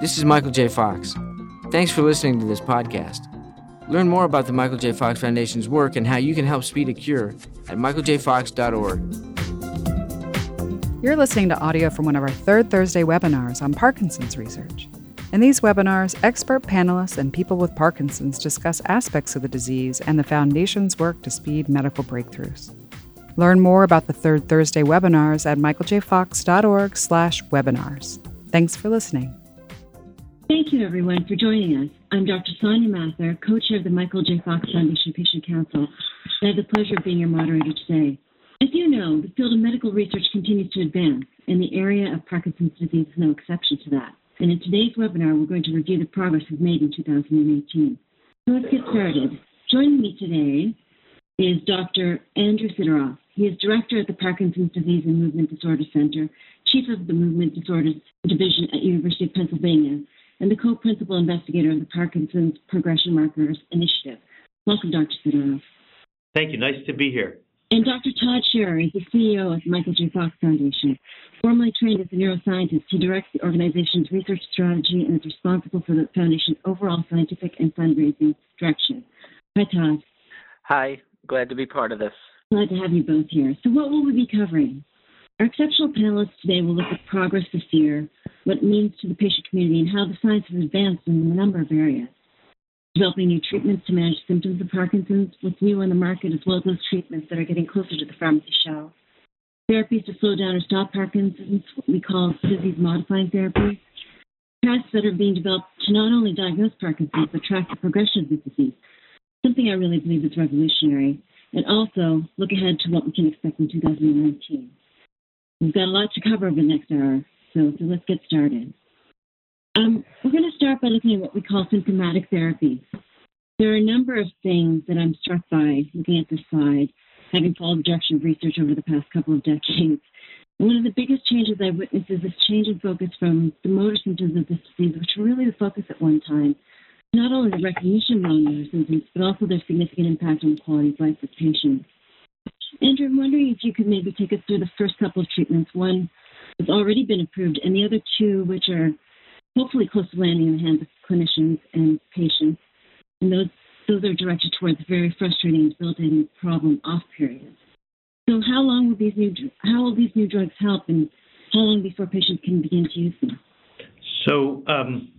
This is Michael J. Fox. Thanks for listening to this podcast. Learn more about the Michael J. Fox Foundation's work and how you can help speed a cure at michaeljfox.org. You're listening to audio from one of our third Thursday webinars on Parkinson's research. In these webinars, expert panelists and people with Parkinson's discuss aspects of the disease and the Foundation's work to speed medical breakthroughs. Learn more about the third Thursday webinars at michaeljfox.org/webinars. Thanks for listening. Thank you, everyone, for joining us. I'm Dr. Soania Mathur, co-chair of the Michael J. Fox Foundation Patient Council, and I have the pleasure of being your moderator today. As you know, the field of medical research continues to advance, and the area of Parkinson's disease is no exception to that. And in today's webinar, we're going to review the progress we've made in 2018. So let's get started. Joining me today is Dr. Andrew Siderowf. He is director at the Parkinson's Disease and Movement Disorder Center, chief of the Movement Disorders Division at University of Pennsylvania, and the co-principal investigator of the Parkinson's Progression Markers Initiative. Welcome, Dr. Siderowf. Thank you. Nice to be here. And Dr. Todd Sherer is the CEO of the Michael J. Fox Foundation. Formerly trained as a neuroscientist, he directs the organization's research strategy and is responsible for the foundation's overall scientific and fundraising direction. Hi, Todd. Hi, glad to be part of this. Glad to have you both here. So, what will we be covering? Our exceptional panelists today will look at progress this year, what it means to the patient community, and how the science has advanced in a number of areas developing new treatments to manage symptoms of Parkinson's, what's new on the market, as well as those treatments that are getting closer to the pharmacy shelf. Therapies to slow down or stop Parkinson's, what we call disease modifying therapies. Tests that are being developed to not only diagnose Parkinson's, but track the progression of the disease, something I really believe is revolutionary. And also look ahead to what we can expect in 2019. We've got a lot to cover over the next hour, so, so let's get started. Um, we're going to start by looking at what we call symptomatic therapy. There are a number of things that I'm struck by looking at this slide, having followed the direction of research over the past couple of decades. One of the biggest changes I've witnessed is this change in focus from the motor symptoms of this disease, which were really the focus at one time, not only the recognition of motor symptoms, but also their significant impact on the quality of life of patients. Andrew, I'm wondering if you could maybe take us through the first couple of treatments. One has already been approved, and the other two, which are hopefully close to landing in the hands of clinicians and patients. And those those are directed towards very frustrating and debilitating problem off periods. So how long will these new how will these new drugs help, and how long before patients can begin to use them? So um,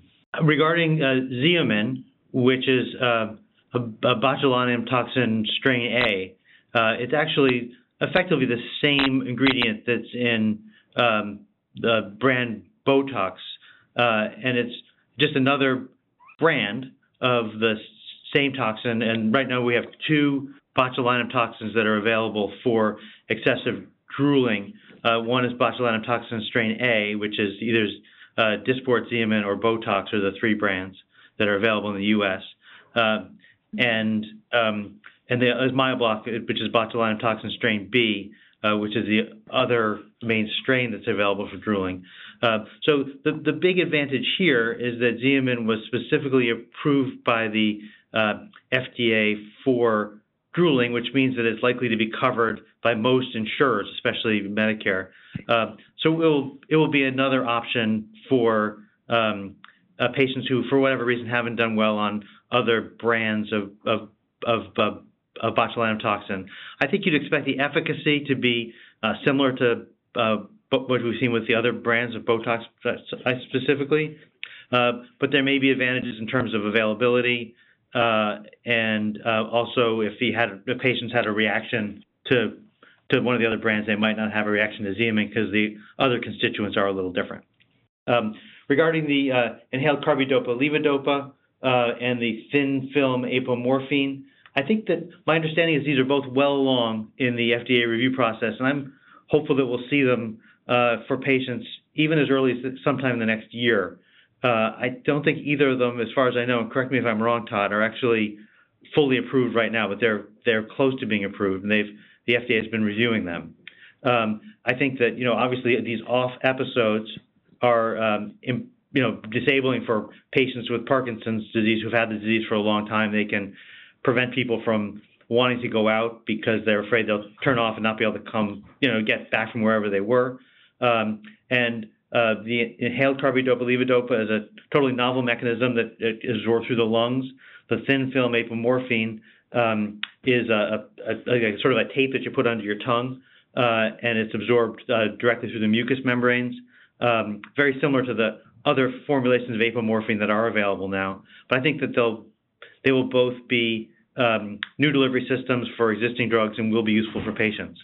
regarding uh, Xeomin, which is uh, a, a, botulinum toxin strain A, uh, it's actually effectively the same ingredient that's in um, the brand Botox uh, and it's just another brand of the same toxin. And right now we have two botulinum toxins that are available for excessive drooling. Uh, one is botulinum toxin strain A, which is either uh, Dysport, Xeomin, or Botox are the three brands that are available in the U.S. Uh, and um, and the is Myobloc, which is botulinum toxin strain B, uh, which is the other main strain that's available for drooling. Uh, so the, the big advantage here is that Xeomin was specifically approved by the uh, FDA for drooling, which means that it's likely to be covered by most insurers, especially Medicare. Uh, so it will, it will be another option for um, uh, patients who, for whatever reason, haven't done well on other brands of, of, of, of botulinum toxin. I think you'd expect the efficacy to be uh, similar to uh, what we've seen with the other brands of Botox specifically. Uh, but there may be advantages in terms of availability, uh, and uh, also if he had patients had a reaction to to one of the other brands, they might not have a reaction to Xeomin because the other constituents are a little different. Um, regarding the uh, inhaled carbidopa levodopa and the thin film apomorphine, I think that my understanding is these are both well along in the FDA review process, and I'm hopeful that we'll see them uh, for patients even as early as sometime in the next year. Uh, I don't think either of them, as far as I know, and correct me if I'm wrong, Todd, are actually fully approved right now, but they're they're close to being approved, and they've the FDA has been reviewing them. Um, I think that you know obviously these off episodes are um, you know disabling for patients with Parkinson's disease who've had the disease for a long time. They can prevent people from wanting to go out because they're afraid they'll turn off and not be able to come, you know, get back from wherever they were. Um, and Uh, the inhaled carbidopa-levodopa is a totally novel mechanism that is absorbed through the lungs. The thin film apomorphine um, is a, a, a, sort of a tape that you put under your tongue, uh, and it's absorbed uh, directly through the mucous membranes. Um, very similar to the other formulations of apomorphine that are available now. But I think that they'll they will both be um, new delivery systems for existing drugs and will be useful for patients.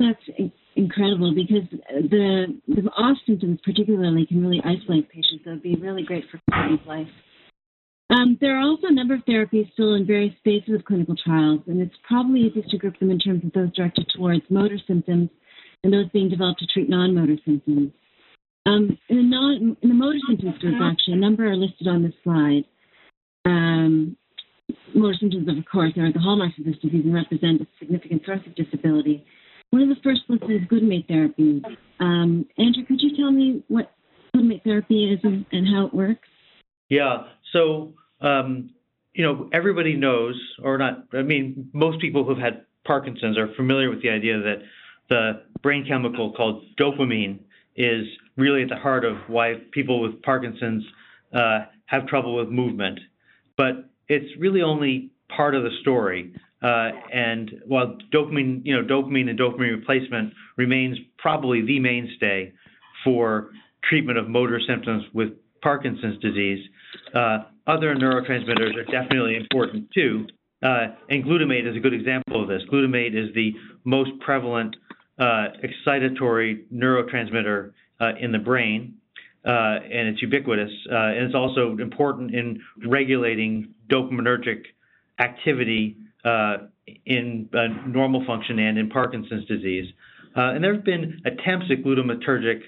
That's incredible because the the off symptoms particularly can really isolate patients. So it'd be really great for quality of life. Um, there are also a number of therapies still in various phases of clinical trials, and it's probably easiest to group them in terms of those directed towards motor symptoms and those being developed to treat non-motor symptoms. Um, in, the non, in the motor symptoms group, actually, a number are listed on this slide. Um, motor symptoms, of course, are the hallmarks of this disease and represent a significant source of disability. One of the first listed is glutamate therapy. Um, Andrew, could you tell me what glutamate therapy is and, and how it works? Yeah. So, um, you know, everybody knows, or not, I mean, most people who've had Parkinson's are familiar with the idea that the brain chemical called dopamine is really at the heart of why people with Parkinson's uh, have trouble with movement. But it's really only part of the story. Uh, and while dopamine, you know, dopamine and dopamine replacement remains probably the mainstay for treatment of motor symptoms with Parkinson's disease, uh, other neurotransmitters are definitely important too. Uh, and glutamate is a good example of this. Glutamate is the most prevalent uh, excitatory neurotransmitter uh, in the brain, uh, and it's ubiquitous. and it's also important in regulating dopaminergic activity in normal function and in Parkinson's disease. and there have been attempts at glutamatergic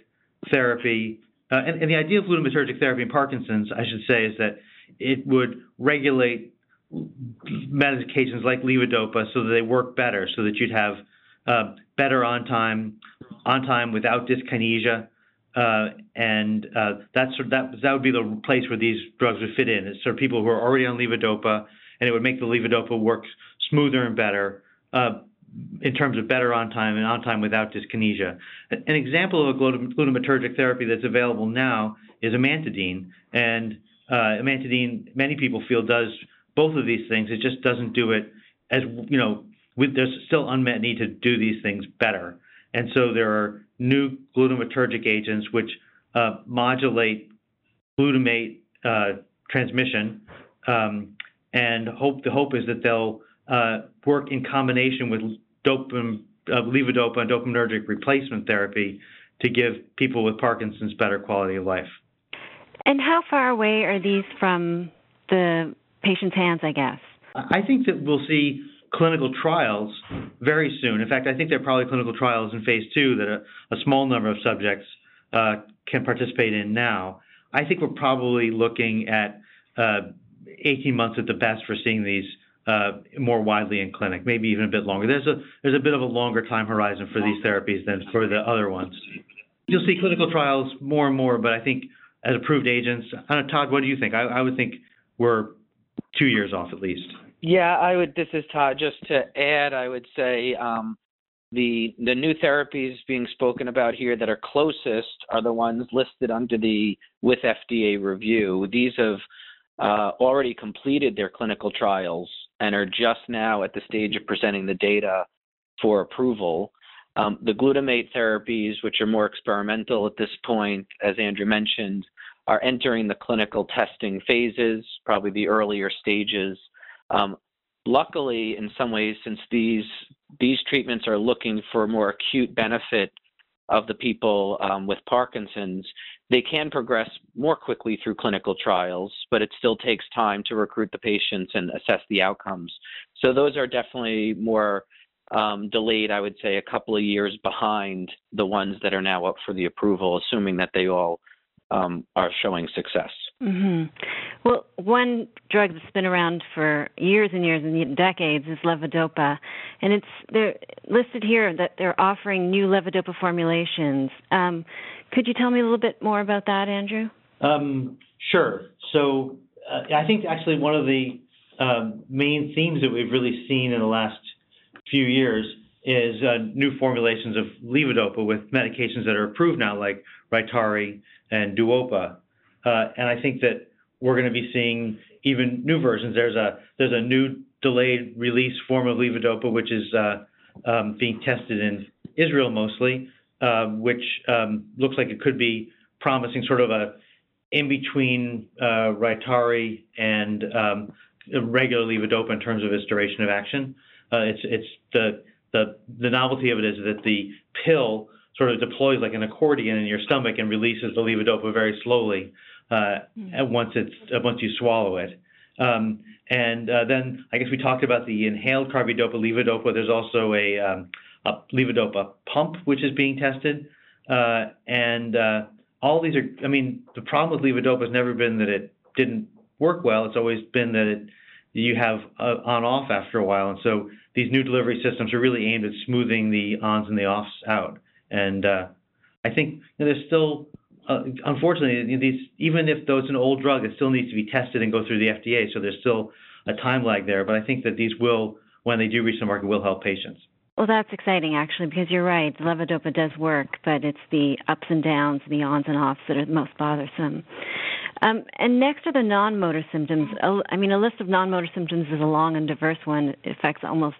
therapy uh, and, and, the idea of glutamatergic therapy in Parkinson's, I should say, is that it would regulate medications like levodopa so that they work better, so that you'd have uh, better on time, on time without dyskinesia, uh, and uh, that's that that would be the place where these drugs would fit in. It's for people who are already on levodopa, and it would make the levodopa work smoother and better. Uh, in terms of better on time and on time without dyskinesia. An example of a glutamatergic therapy that's available now is amantadine. And uh, amantadine, many people feel, does both of these things. It just doesn't do it as, you know, with, there's still unmet need to do these things better. And so there are new glutamatergic agents which uh, modulate glutamate uh, transmission. Um, and hope the hope is that they'll uh, work in combination with dopam, uh, levodopa and dopaminergic replacement therapy to give people with Parkinson's better quality of life. And how far away are these from the patient's hands, I guess? I think that we'll see clinical trials very soon. In fact, I think there are probably clinical trials in phase two that a, a small number of subjects uh, can participate in now. I think we're probably looking at uh, 18 months at the best for seeing these uh, more widely in clinic, maybe even a bit longer. There's a there's a bit of a longer time horizon for these therapies than for the other ones. You'll see clinical trials more and more, but I think as approved agents, uh, Todd, what do you think? I, I would think we're two years off at least. Yeah, I would. This is Todd. Just to add, I would say um, the the new therapies being spoken about here that are closest are the ones listed under the with FDA review. These have uh, already completed their clinical trials and are just now at the stage of presenting the data for approval. Um, the glutamate therapies, which are more experimental at this point, as Andrew mentioned, are entering the clinical testing phases, probably the earlier stages. Um, luckily, in some ways, since these these treatments are looking for more acute benefit of the people um, with Parkinson's, they can progress more quickly through clinical trials, but it still takes time to recruit the patients and assess the outcomes. So those are definitely more um, delayed, I would say, a couple of years behind the ones that are now up for the approval, assuming that they all um, are showing success. Mm-hmm. Well, one drug that's been around for years and years and decades is levodopa, and it's they're listed here that they're offering new levodopa formulations. Um, could you tell me a little bit more about that, Andrew? Um, sure. So uh, I think actually one of the uh, main themes that we've really seen in the last few years is uh, new formulations of levodopa with medications that are approved now, like Rytary and Duopa. Uh, and I think that we're going to be seeing even new versions. There's a there's a new delayed release form of levodopa, which is uh, um, being tested in Israel mostly, uh, which um, looks like it could be promising, sort of a in between uh, Rytary and um, regular levodopa in terms of its duration of action. It's it's the the the novelty of it is that the pill sort of deploys like an accordion in your stomach and releases the levodopa very slowly uh, mm. once it's uh, once you swallow it. Um, and uh, then I guess we talked about the inhaled carbidopa levodopa. There's also a, um, a levodopa pump which is being tested, uh, and uh, all these are. I mean, the problem with levodopa has never been that it didn't work well. It's always been that it you have uh, on off after a while, and so these new delivery systems are really aimed at smoothing the ons and the offs out. And uh, I think you know, there's still, uh, unfortunately, these even if though it's an old drug, it still needs to be tested and go through the FDA. So there's still a time lag there. But I think that these will, when they do reach the market, will help patients. Well, that's exciting actually, because you're right. Levodopa does work, but it's the ups and downs, the ons and offs that are most bothersome. Um, and next are the non-motor symptoms. I mean, a list of non-motor symptoms is a long and diverse one. It affects almost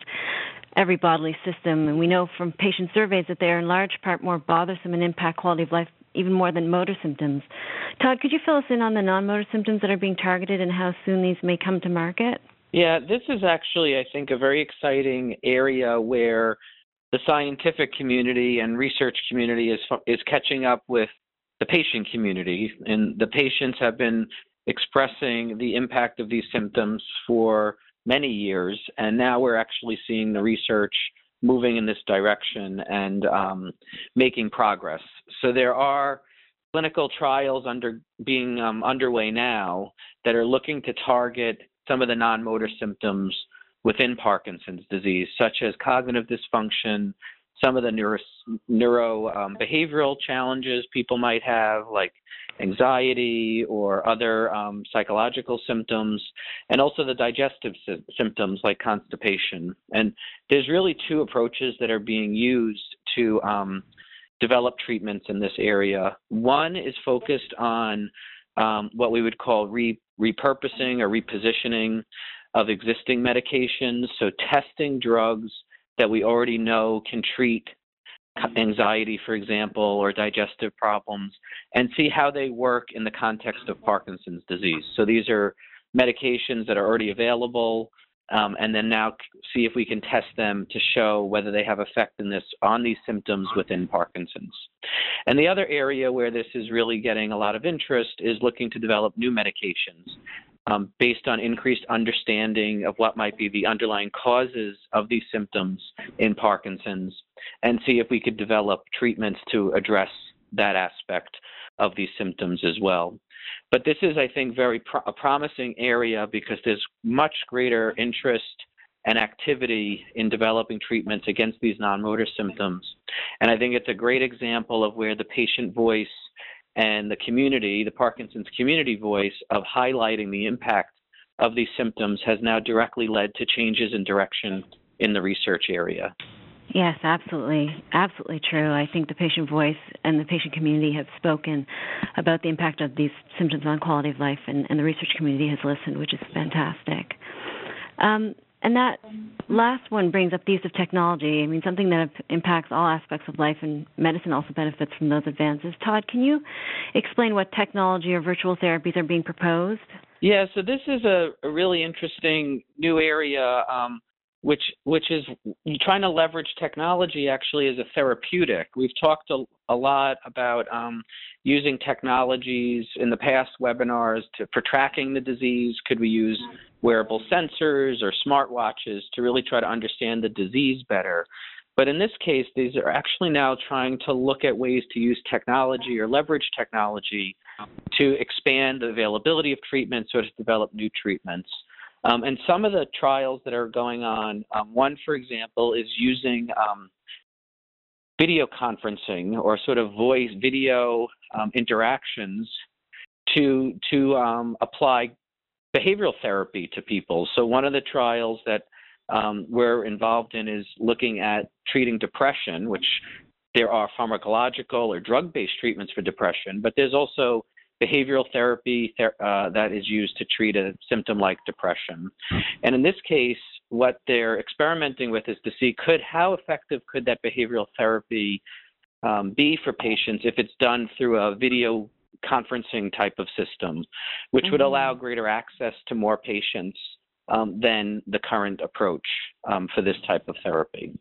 every bodily system, and we know from patient surveys that they are in large part more bothersome and impact quality of life even more than motor symptoms. Todd, could you fill us in on the non-motor symptoms that are being targeted and how soon these may come to market? Yeah, this is actually, I think, a very exciting area where the scientific community and research community is is catching up with the patient community, and the patients have been expressing the impact of these symptoms for many years, and now we're actually seeing the research moving in this direction and um, making progress. So there are clinical trials under being um, underway now that are looking to target some of the non-motor symptoms within Parkinson's disease, such as cognitive dysfunction, some of the neuro, neuro um, behavioral challenges people might have, like anxiety or other um, psychological symptoms, and also the digestive sy- symptoms like constipation. And there's really two approaches that are being used to um, develop treatments in this area. One is focused on um, what we would call re- repurposing or repositioning of existing medications, so testing drugs that we already know can treat anxiety, for example, or digestive problems, and see how they work in the context of Parkinson's disease. So these are medications that are already available, um, and then now see if we can test them to show whether they have effectiveness on these symptoms within Parkinson's. And the other area where this is really getting a lot of interest is looking to develop new medications um, based on increased understanding of what might be the underlying causes of these symptoms in Parkinson's and see if we could develop treatments to address that aspect of these symptoms as well. But this is, I think, very pro- a promising area because there's much greater interest and activity in developing treatments against these non-motor symptoms. And I think it's a great example of where the patient voice and the community, the Parkinson's community voice of highlighting the impact of these symptoms has now directly led to changes in direction in the research area. Yes, absolutely. Absolutely true. I think the patient voice and the patient community have spoken about the impact of these symptoms on quality of life, and, and the research community has listened, which is fantastic. Um, and that last one brings up the use of technology. I mean, something that impacts all aspects of life, and medicine also benefits from those advances. Todd, can you explain what technology or virtual therapies are being proposed? Yeah, so this is a, really interesting new area, um, which which is trying to leverage technology actually as a therapeutic. We've talked a, a lot about um, using technologies in the past webinars to, for tracking the disease. Could we use wearable sensors or smartwatches to really try to understand the disease better? But in this case, these are actually now trying to look at ways to use technology or leverage technology to expand the availability of treatments or to develop new treatments. Um, and some of the trials that are going on, um, one, for example, is using um, video conferencing or sort of voice video um, interactions to to um, apply behavioral therapy to people. So one of the trials that um, we're involved in is looking at treating depression, which there are pharmacological or drug based treatments for depression, but there's also behavioral therapy ther- uh, that is used to treat a symptom like depression. And in this case, what they're experimenting with is to see could how effective could that behavioral therapy um, be for patients if it's done through a video conferencing type of system, which mm-hmm. would allow greater access to more patients um, than the current approach um, for this type of therapy.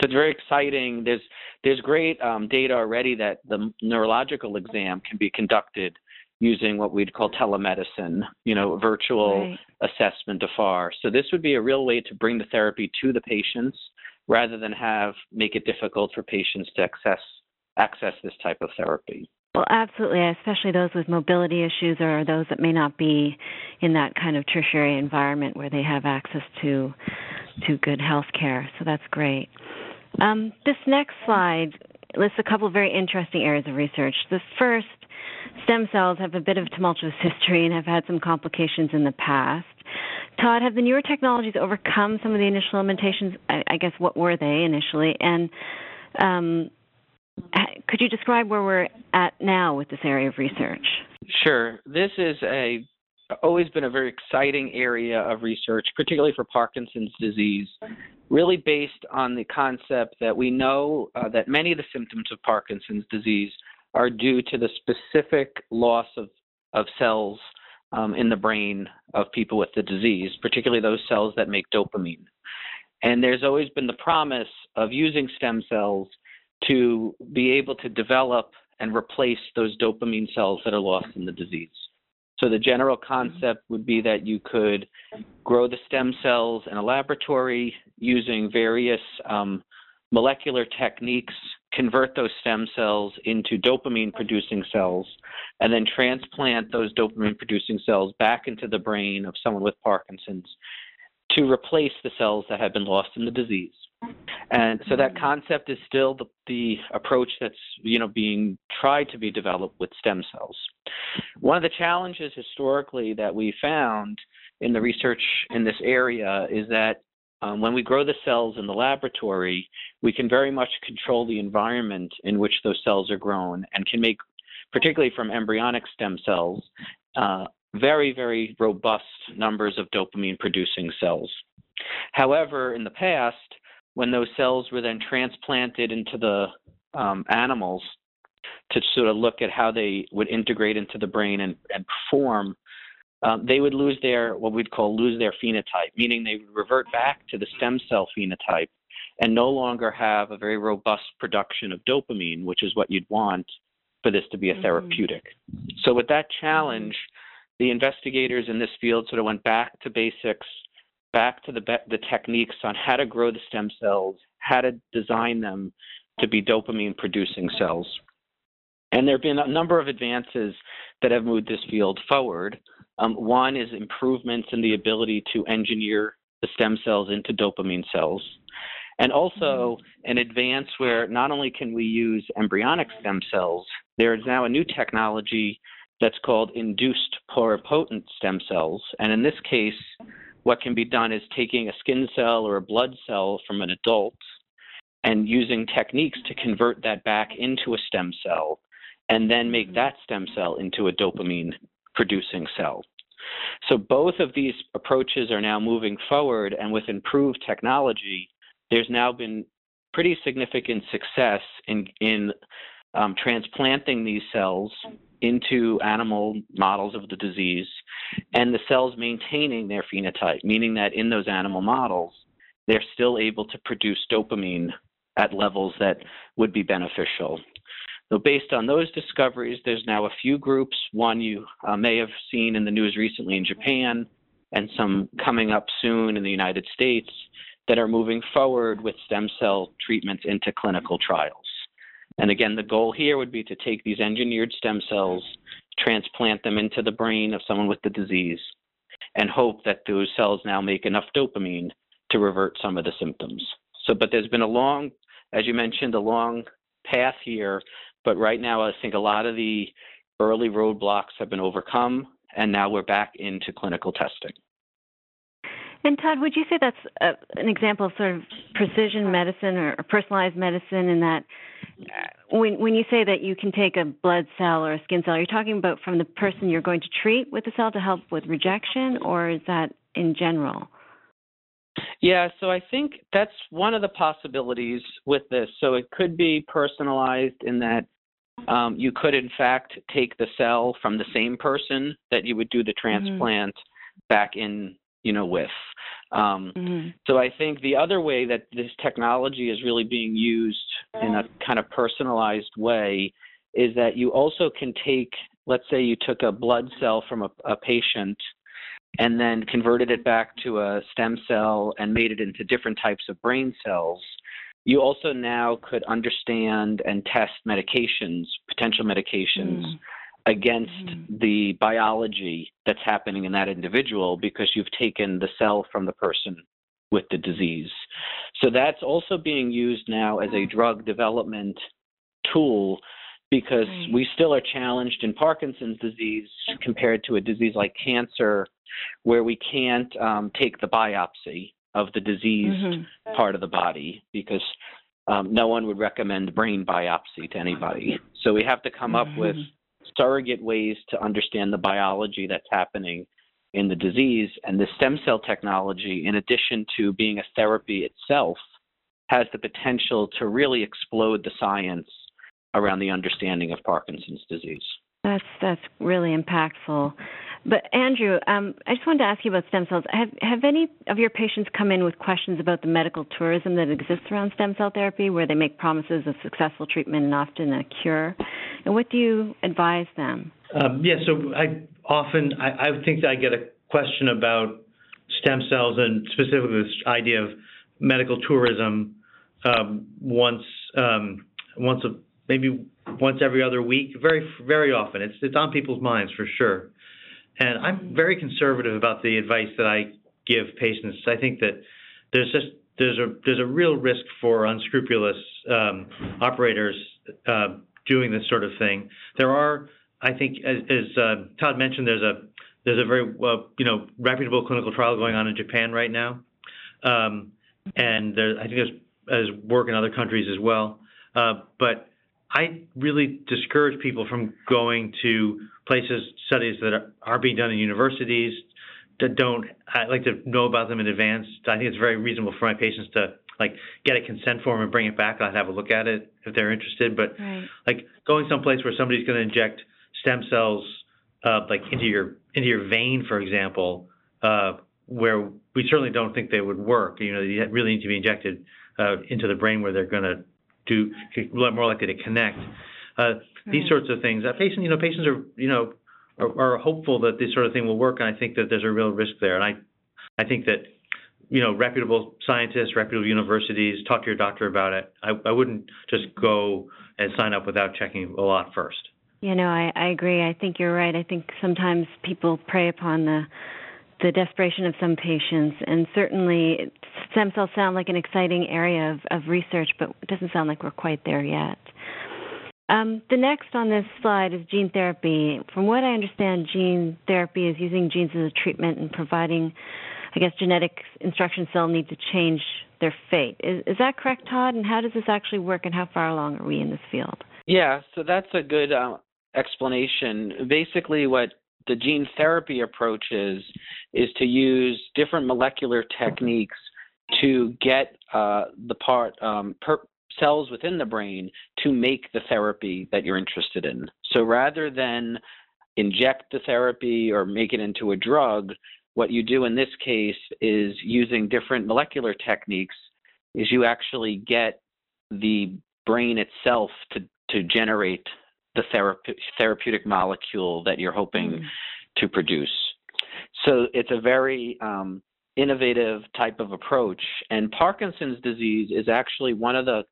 So it's very exciting. There's there's great um, data already that the neurological exam can be conducted using what we'd call telemedicine, you know, virtual right. assessment afar. So this would be a real way to bring the therapy to the patients rather than have make it difficult for patients to access access this type of therapy. Well, absolutely, especially those with mobility issues or those that may not be in that kind of tertiary environment where they have access to to good health care. So that's great. Um, this next slide lists a couple of very interesting areas of research. The first stem cells have a bit of tumultuous history and have had some complications in the past. Todd, have the newer technologies overcome some of the initial limitations? I, I guess what were they initially? And um, could you describe where we're at now with this area of research? Sure. This is a always been a very exciting area of research, particularly for Parkinson's disease, really based on the concept that we know uh, that many of the symptoms of Parkinson's disease are due to the specific loss of, of cells um, in the brain of people with the disease, particularly those cells that make dopamine. And there's always been the promise of using stem cells to be able to develop and replace those dopamine cells that are lost in the disease. So the general concept would be that you could grow the stem cells in a laboratory using various um, molecular techniques, convert those stem cells into dopamine producing cells, and then transplant those dopamine producing cells back into the brain of someone with Parkinson's to replace the cells that have been lost in the disease. And so that concept is still the, the approach that's you know being tried to be developed with stem cells. One of the challenges historically that we found in the research in this area is that um, when we grow the cells in the laboratory, we can very much control the environment in which those cells are grown and can make, particularly from embryonic stem cells, uh, very, very robust numbers of dopamine producing cells. However, in the past, when those cells were then transplanted into the um, animals to sort of look at how they would integrate into the brain and, and perform, um, they would lose their what we'd call lose their phenotype, meaning they would revert back to the stem cell phenotype and no longer have a very robust production of dopamine, which is what you'd want for this to be a mm-hmm. therapeutic. So with that challenge, the investigators in this field sort of went back to basics, back to the the techniques on how to grow the stem cells, how to design them to be dopamine producing cells. And there have been a number of advances that have moved this field forward. Um, one is improvements in the ability to engineer the stem cells into dopamine cells. And also an advance where not only can we use embryonic stem cells, there is now a new technology that's called induced pluripotent stem cells. And in this case, what can be done is taking a skin cell or a blood cell from an adult and using techniques to convert that back into a stem cell and then make mm-hmm. that stem cell into a dopamine producing cell. So both of these approaches are now moving forward, and with improved technology, there's now been pretty significant success in, in um, transplanting these cells into animal models of the disease, and the cells maintaining their phenotype, meaning that in those animal models, they're still able to produce dopamine at levels that would be beneficial. So, based on those discoveries, there's now a few groups. One you uh, may have seen in the news recently in Japan, and some coming up soon in the United States that are moving forward with stem cell treatments into clinical trials. And again, the goal here would be to take these engineered stem cells, transplant them into the brain of someone with the disease, and hope that those cells now make enough dopamine to revert some of the symptoms. So, but there's been a long, as you mentioned, a long path here but right now, I think a lot of the early roadblocks have been overcome, and now we're back into clinical testing. And Todd, would you say that's a, an example of sort of precision medicine or, personalized medicine in that uh, when when you say that you can take a blood cell or a skin cell, are you talking about from the person you're going to treat with the cell to help with rejection, or is that in general? Yeah, so I think that's one of the possibilities with this. So it could be personalized in that um, you could, in fact, take the cell from the same person that you would do the mm-hmm. transplant mm-hmm. back in, you know, with. Um, mm-hmm. So I think the other way that this technology is really being used in a kind of personalized way is that you also can take, let's say, you took a blood cell from a, a patient and then converted it back to a stem cell and made it into different types of brain cells, you also now could understand and test medications, potential medications, mm. Against mm. the biology that's happening in that individual because you've taken the cell from the person with the disease. So that's also being used now as a drug development tool because right. we still are challenged in Parkinson's disease compared to a disease like cancer where we can't um, take the biopsy of the diseased mm-hmm. part of the body because um, no one would recommend brain biopsy to anybody. So we have to come mm-hmm. up with mm-hmm. Surrogate ways to understand the biology that's happening in the disease. And the stem cell technology, in addition to being a therapy itself, has the potential to really explode the science around the understanding of Parkinson's disease. That's that's really impactful. But Andrew, um, I just wanted to ask you about stem cells. Have have any of your patients come in with questions about the medical tourism that exists around stem cell therapy, where they make promises of successful treatment and often a cure? And what do you advise them? Um, yeah, so I often I, I think I get a question about stem cells and specifically this idea of medical tourism um, once um, once a, maybe once every other week, very very often. It's it's on people's minds for sure. And I'm very conservative about the advice that I give patients. I think that there's just there's a there's a real risk for unscrupulous um, operators uh, doing this sort of thing. There are, I think, as, as uh, Todd mentioned, there's a there's a very uh, you know reputable clinical trial going on in Japan right now, um, and there, I think there's, there's work in other countries as well. Uh, but I really discourage people from going to places, studies that are, are being done in universities that don't. I like to know about them in advance. I think it's very reasonable for my patients to like get a consent form and bring it back. and I'd have a look at it if they're interested. But right. like going someplace where somebody's going to inject stem cells, uh, like into your into your vein, for example, uh, where we certainly don't think they would work. You know, you really need to be injected uh, into the brain where they're going to do more likely to connect. Uh, these sorts of things. Uh, patients, you know, patients are you know are, are, hopeful that this sort of thing will work, and I think that there's a real risk there. And I I think that you know reputable scientists, reputable universities, talk to your doctor about it. I, I wouldn't just go and sign up without checking a lot first. You know, I, I agree. I think you're right. I think sometimes people prey upon the the desperation of some patients, and certainly stem cells sound like an exciting area of, of research, but it doesn't sound like we're quite there yet. Um, the next on this slide is gene therapy. From what I understand, gene therapy is using genes as a treatment and providing, I guess, genetic instruction cell need to change their fate. Is, is that correct, Todd? And how does this actually work, and how far along are we in this field? Yeah, so that's a good uh, explanation. Basically, what the gene therapy approach is is to use different molecular techniques to get uh, the part um, per, cells within the brain to make the therapy that you're interested in. So rather than inject the therapy or make it into a drug, what you do in this case is using different molecular techniques is you actually get the brain itself to, to generate the therape- therapeutic molecule that you're hoping mm. to produce. So it's a very um, innovative type of approach. And Parkinson's disease is actually one of the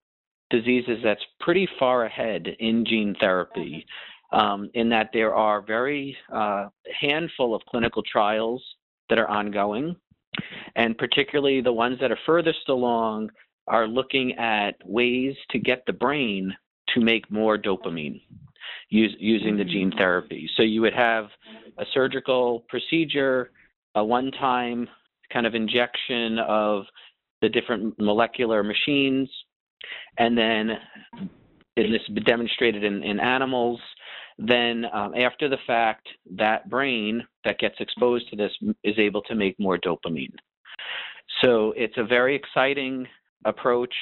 diseases that's pretty far ahead in gene therapy, um, in that there are very uh, handful of clinical trials that are ongoing, and particularly the ones that are furthest along are looking at ways to get the brain to make more dopamine use, using the gene therapy. So you would have a surgical procedure, a one-time kind of injection of the different molecular machines, and then and this has been demonstrated in, in animals. Then, um, after the fact, that brain that gets exposed to this is able to make more dopamine. So it's a very exciting approach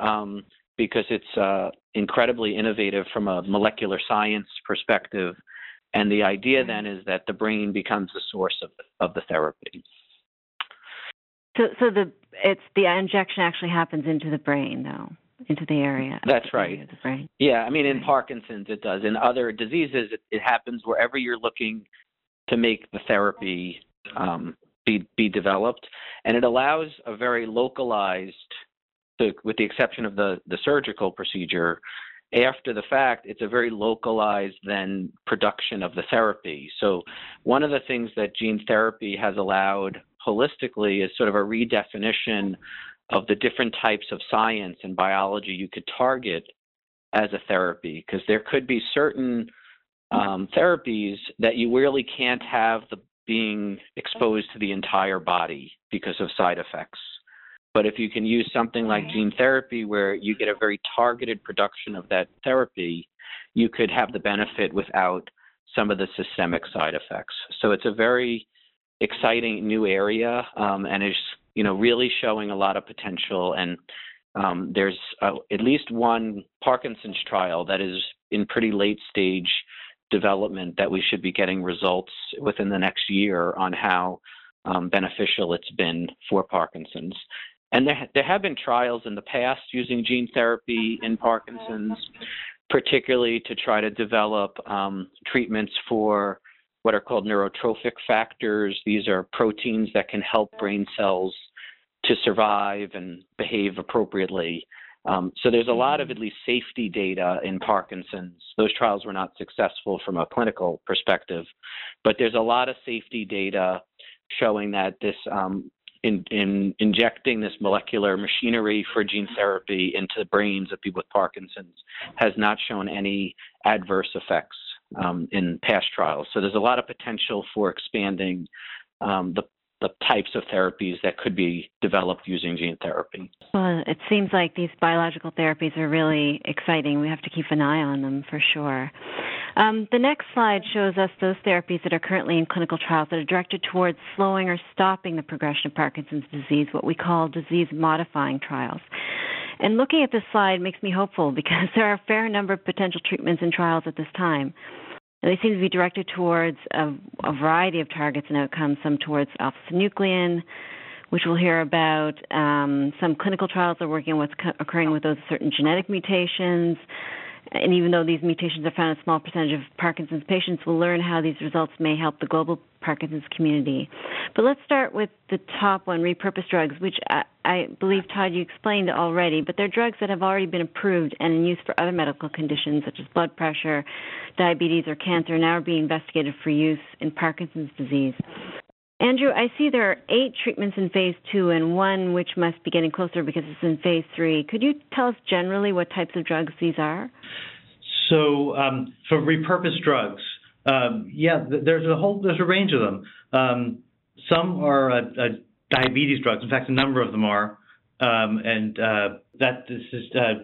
um, because it's uh, incredibly innovative from a molecular science perspective. And the idea then is that the brain becomes the source of, of the therapy. So, so the it's the injection actually happens into the brain, though, into the area. That's the right. the brain. Yeah, I mean, in. Parkinson's it does. In other diseases, it, it happens wherever you're looking to make the therapy um, be be developed, and it allows a very localized, with the exception of the the surgical procedure. After the fact, it's a very localized then production of the therapy. So, one of the things that gene therapy has allowed holistically is sort of a redefinition of the different types of science and biology you could target as a therapy because there could be certain um, therapies that you really can't have the being exposed to the entire body because of side effects. But if you can use something like gene therapy where you get a very targeted production of that therapy, you could have the benefit without some of the systemic side effects. So it's a very exciting new area um, and is you know really showing a lot of potential and um, there's uh, at least one Parkinson's trial that is in pretty late stage development that we should be getting results within the next year on how um, beneficial it's been for Parkinson's. And there, there have been trials in the past using gene therapy in Parkinson's, particularly to try to develop um, treatments for what are called neurotrophic factors. These are proteins that can help brain cells to survive and behave appropriately. Um, so there's a lot of at least safety data in Parkinson's. Those trials were not successful from a clinical perspective, but there's a lot of safety data showing that this um, in, in injecting this molecular machinery for gene therapy into the brains of people with Parkinson's has not shown any adverse effects um, in past trials. So there's a lot of potential for expanding um, the the types of therapies that could be developed using gene therapy. Well, it seems like these biological therapies are really exciting. We have to keep an eye on them for sure. Um, the next slide shows us those therapies that are currently in clinical trials that are directed towards slowing or stopping the progression of Parkinson's disease, what we call disease modifying trials. And looking at this slide makes me hopeful because there are a fair number of potential treatments and trials at this time. They seem to be directed towards a, a variety of targets and outcomes, some towards alpha synuclein, which we'll hear about. Um, some clinical trials are working on what's co- occurring with those certain genetic mutations. And even though these mutations are found in a small percentage of Parkinson's patients, we'll learn how these results may help the global Parkinson's community. But let's start with the top one, repurposed drugs, which I, I believe, Todd, you explained already, but they're drugs that have already been approved and in use for other medical conditions such as blood pressure, diabetes, or cancer, now are being investigated for use in Parkinson's disease. Andrew, I see there are eight treatments in phase two and one which must be getting closer because it's in phase three. Could you tell us generally what types of drugs these are? So um, for repurposed drugs, um, yeah, there's a whole there's a range of them. Um, some are diabetes drugs. In fact, a number of them are, um, and uh, that this has uh,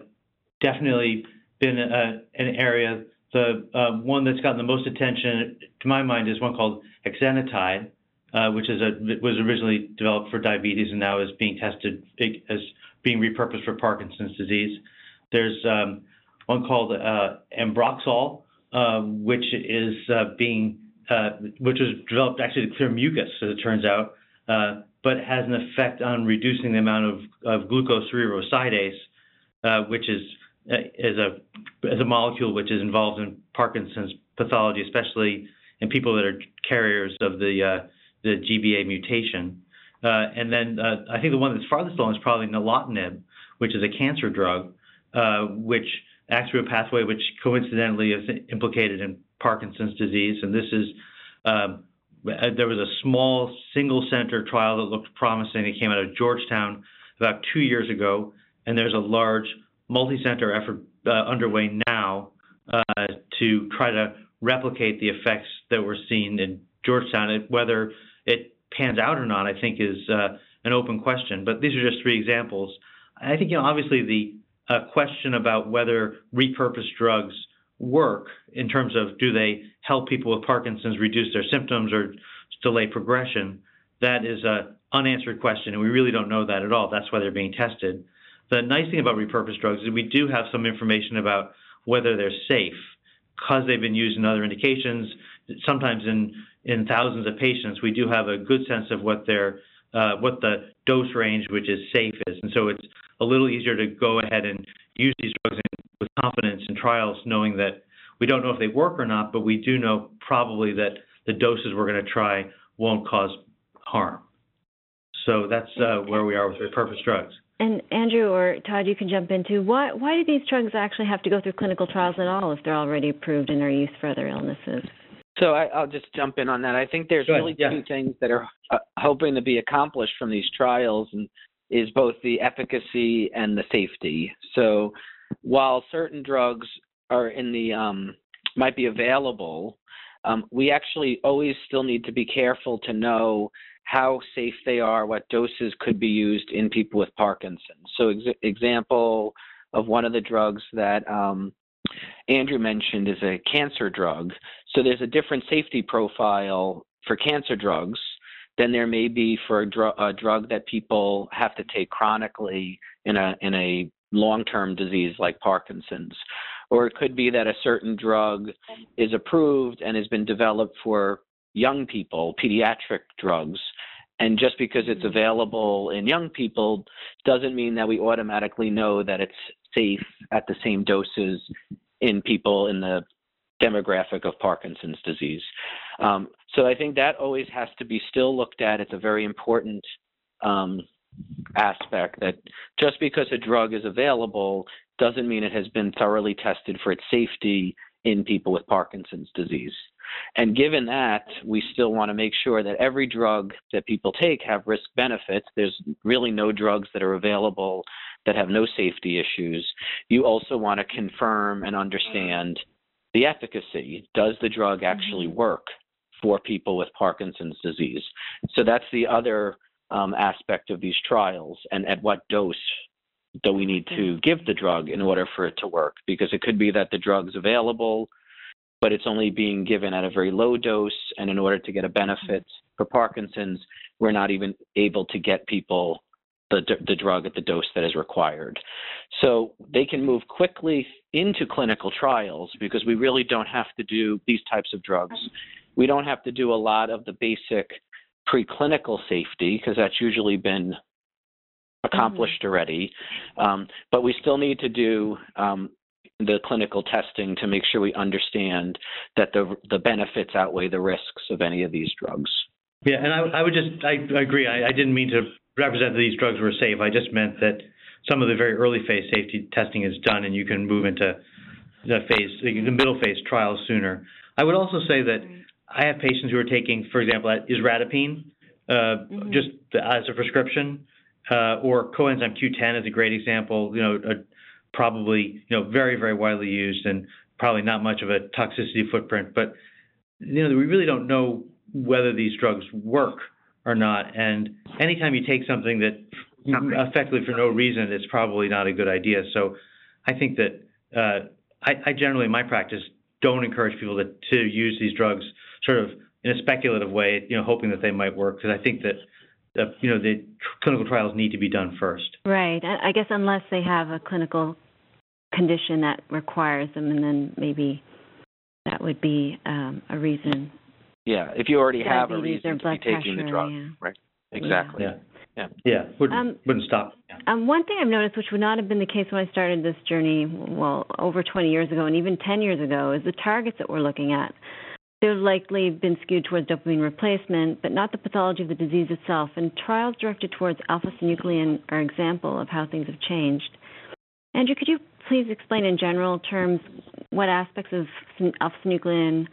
definitely been a, an area. The uh, one that's gotten the most attention, to my mind, is one called exenatide, uh, which is a was originally developed for diabetes and now is being tested as being repurposed for Parkinson's disease. There's um, one called uh, Ambroxol, uh, which is uh, being uh, which was developed actually to clear mucus, as it turns out, but has an effect on reducing the amount of, of glucocerebrosidase, uh, which is is a is a molecule which is involved in Parkinson's pathology, especially in people that are carriers of the the GBA mutation. Uh, and then uh, I think the one that's farthest along is probably nilotinib, which is a cancer drug, uh, which acts through a pathway which coincidentally is implicated in Parkinson's disease. And this is um, there was a small single center trial that looked promising. It came out of Georgetown about two years ago, and there's a large multi-center effort uh, underway now uh, to try to replicate the effects that were seen in Georgetown. Whether it pans out or not, I think, is uh, an open question. But these are just three examples. I think, you know, obviously the uh, question about whether repurposed drugs work in terms of do they help people with Parkinson's reduce their symptoms or delay progression, that is an unanswered question, and we really don't know that at all. That's why they're being tested. The nice thing about repurposed drugs is we do have some information about whether they're safe because they've been used in other indications. Sometimes in in thousands of patients, we do have a good sense of what their uh, what the dose range, which is safe, is, and so it's a little easier to go ahead and use these drugs in, with confidence in trials, knowing that we don't know if they work or not, but we do know probably that the doses we're going to try won't cause harm. So that's uh, where we are with repurposed drugs. And Andrew or Todd, you can jump into why why do these drugs actually have to go through clinical trials at all if they're already approved and are used for other illnesses? So I, will just jump in on that. I think there's really yeah. two things that are uh, hoping to be accomplished from these trials, and is both the efficacy and the safety. So while certain drugs are in the um, might be available, um, we actually always still need to be careful to know how safe they are, what doses could be used in people with Parkinson's. So, ex- example of one of the drugs that um, Andrew mentioned is a cancer drug. So, there's a different safety profile for cancer drugs than there may be for a, dr- a drug that people have to take chronically in a in a long-term disease like Parkinson's. Or it could be that a certain drug is approved and has been developed for young people, pediatric drugs, and just because it's mm-hmm. available in young people doesn't mean that we automatically know that it's safe at the same doses in people in the demographic of Parkinson's disease. Um, so I think that always has to be still looked at. It's a very important um, aspect that just because a drug is available doesn't mean it has been thoroughly tested for its safety in people with Parkinson's disease. And given that, we still want to make sure that every drug that people take have risk benefits. There's really no drugs that are available that have no safety issues. You also want to confirm and understand the efficacy. Does the drug actually mm-hmm. work for people with Parkinson's disease? So that's the other um, aspect of these trials, and at what dose do we need to give the drug in order for it to work? Because it could be that the drug's available, but it's only being given at a very low dose, and in order to get a benefit for Parkinson's, we're not even able to get people the, the drug at the dose that is required. So they can move quickly into clinical trials because we really don't have to do these types of drugs. We don't have to do a lot of the basic preclinical safety because that's usually been accomplished mm-hmm. already. Um, but we still need to do um, the clinical testing to make sure we understand that the the benefits outweigh the risks of any of these drugs. Yeah, and I, I would just I, I agree. I, I, didn't mean to represent that these drugs were safe. I just meant that some of the very early phase safety testing is done, and you can move into the phase the middle phase trials sooner. I would also say that I have patients who are taking, for example, isradipine uh, mm-hmm. just as a prescription, uh, or coenzyme Q10 is a great example. You know, a, probably you know very very widely used and probably not much of a toxicity footprint. But you know, we really don't know whether these drugs work or not. And anytime you take something that effectively for no reason, it's probably not a good idea. So I think that uh, I, I, generally, in my practice, don't encourage people to, to use these drugs sort of in a speculative way, you know, hoping that they might work. Because I think that the, you know the clinical trials need to be done first. Right. I guess unless they have a clinical condition that requires them, and then maybe that would be um, a reason. Yeah, if you already have a reason to be taking pressure, the drug, yeah. right? Exactly. Yeah. Yeah. Yeah. Wouldn't, um, wouldn't stop. Yeah. Um, one thing I've noticed, which would not have been the case when I started this journey, well, over 20 years ago, and even 10 years ago, is the targets that we're looking at. They've likely been skewed towards dopamine replacement, but not the pathology of the disease itself. And trials directed towards alpha synuclein are an example of how things have changed. Andrew, could you please explain in general terms what aspects of alpha-synuclein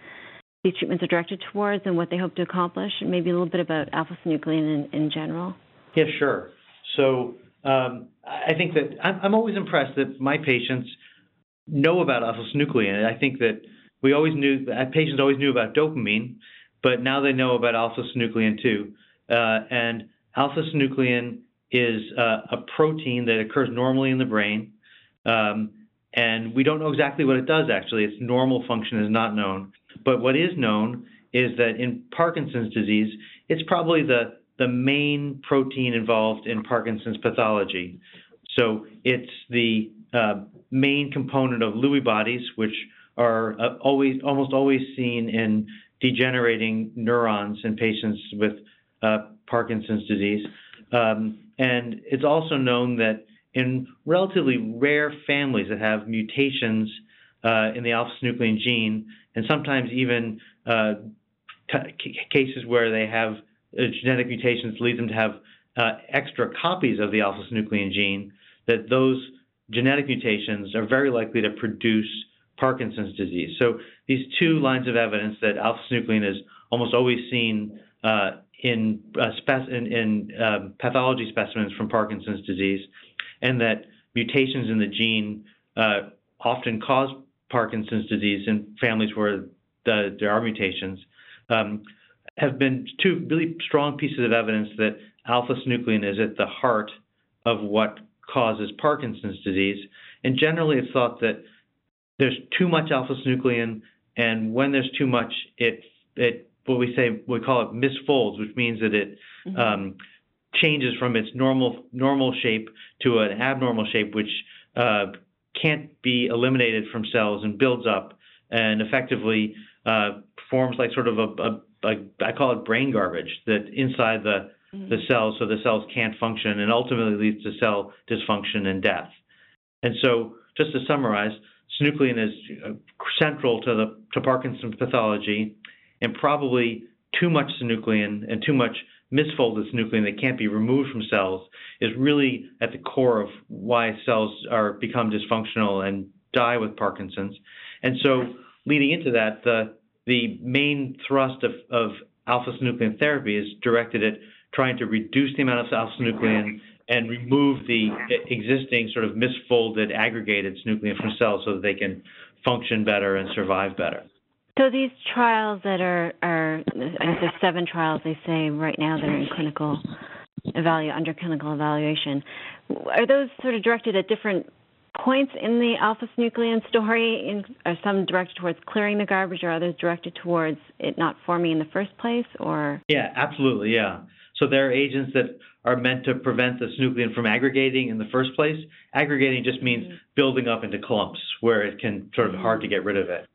these treatments are directed towards and what they hope to accomplish, and maybe a little bit about alpha-synuclein in, in general? Yeah, sure. So um, I think that I'm, I'm, always impressed that my patients know about alpha-synuclein. I think that we always knew that patients always knew about dopamine, but now they know about alpha-synuclein too. uh, and alpha-synuclein is uh, a protein that occurs normally in the brain. Um, and we don't know exactly what it does actually. Its normal function is not known. But what is known is that in Parkinson's disease, it's probably the, the main protein involved in Parkinson's pathology. So it's the uh, main component of Lewy bodies, which are uh, always almost always seen in degenerating neurons in patients with uh, Parkinson's disease. Um, and it's also known that in relatively rare families that have mutations uh, in the alpha-synuclein gene, and sometimes even uh, cases where they have uh, genetic mutations lead them to have uh, extra copies of the alpha-synuclein gene, that those genetic mutations are very likely to produce Parkinson's disease. So these two lines of evidence that alpha-synuclein is almost always seen uh, in, uh, in, in um, pathology specimens from Parkinson's disease, and that mutations in the gene uh, often cause Parkinson's disease in families where the, there are mutations, um, have been two really strong pieces of evidence that alpha-synuclein is at the heart of what causes Parkinson's disease. And generally, it's thought that there's too much alpha-synuclein, and when there's too much, it it what we say we call it misfolds, which means that it mm-hmm. um, changes from its normal normal shape to an abnormal shape, which uh, can't be eliminated from cells and builds up and effectively uh, forms like sort of a, a, a I call it brain garbage that inside the mm-hmm. the cells, so the cells can't function and ultimately leads to cell dysfunction and death. And so, just to summarize, synuclein is uh, central to the to Parkinson's pathology and probably too much synuclein and too much misfolded synuclein that can't be removed from cells is really at the core of why cells are become dysfunctional and die with Parkinson's. And so, leading into that, the the main thrust of, of alpha-synuclein therapy is directed at trying to reduce the amount of alpha-synuclein and remove the existing sort of misfolded aggregated synuclein from cells so that they can function better and survive better. So these trials that are, are I guess there's seven trials they say right now that are in clinical under clinical evaluation. Are those sort of directed at different points in the alpha-synuclein story? In, are some directed towards clearing the garbage, or others directed towards it not forming in the first place? Or yeah, absolutely, yeah. So there are agents that are meant to prevent the synuclein from aggregating in the first place. Aggregating just means mm-hmm. building up into clumps where it can sort of hard to get rid of it.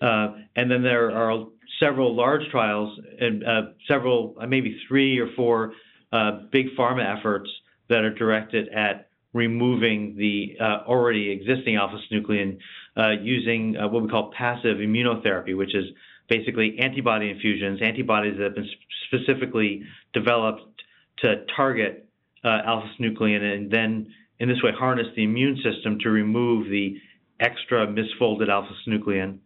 Uh, and then there are several large trials and uh, several, uh, maybe three or four big pharma efforts that are directed at removing the already existing alpha-synuclein using what we call passive immunotherapy, which is basically antibody infusions, antibodies that have been specifically developed to target alpha-synuclein and then in this way harness the immune system to remove the extra misfolded alpha-synuclein.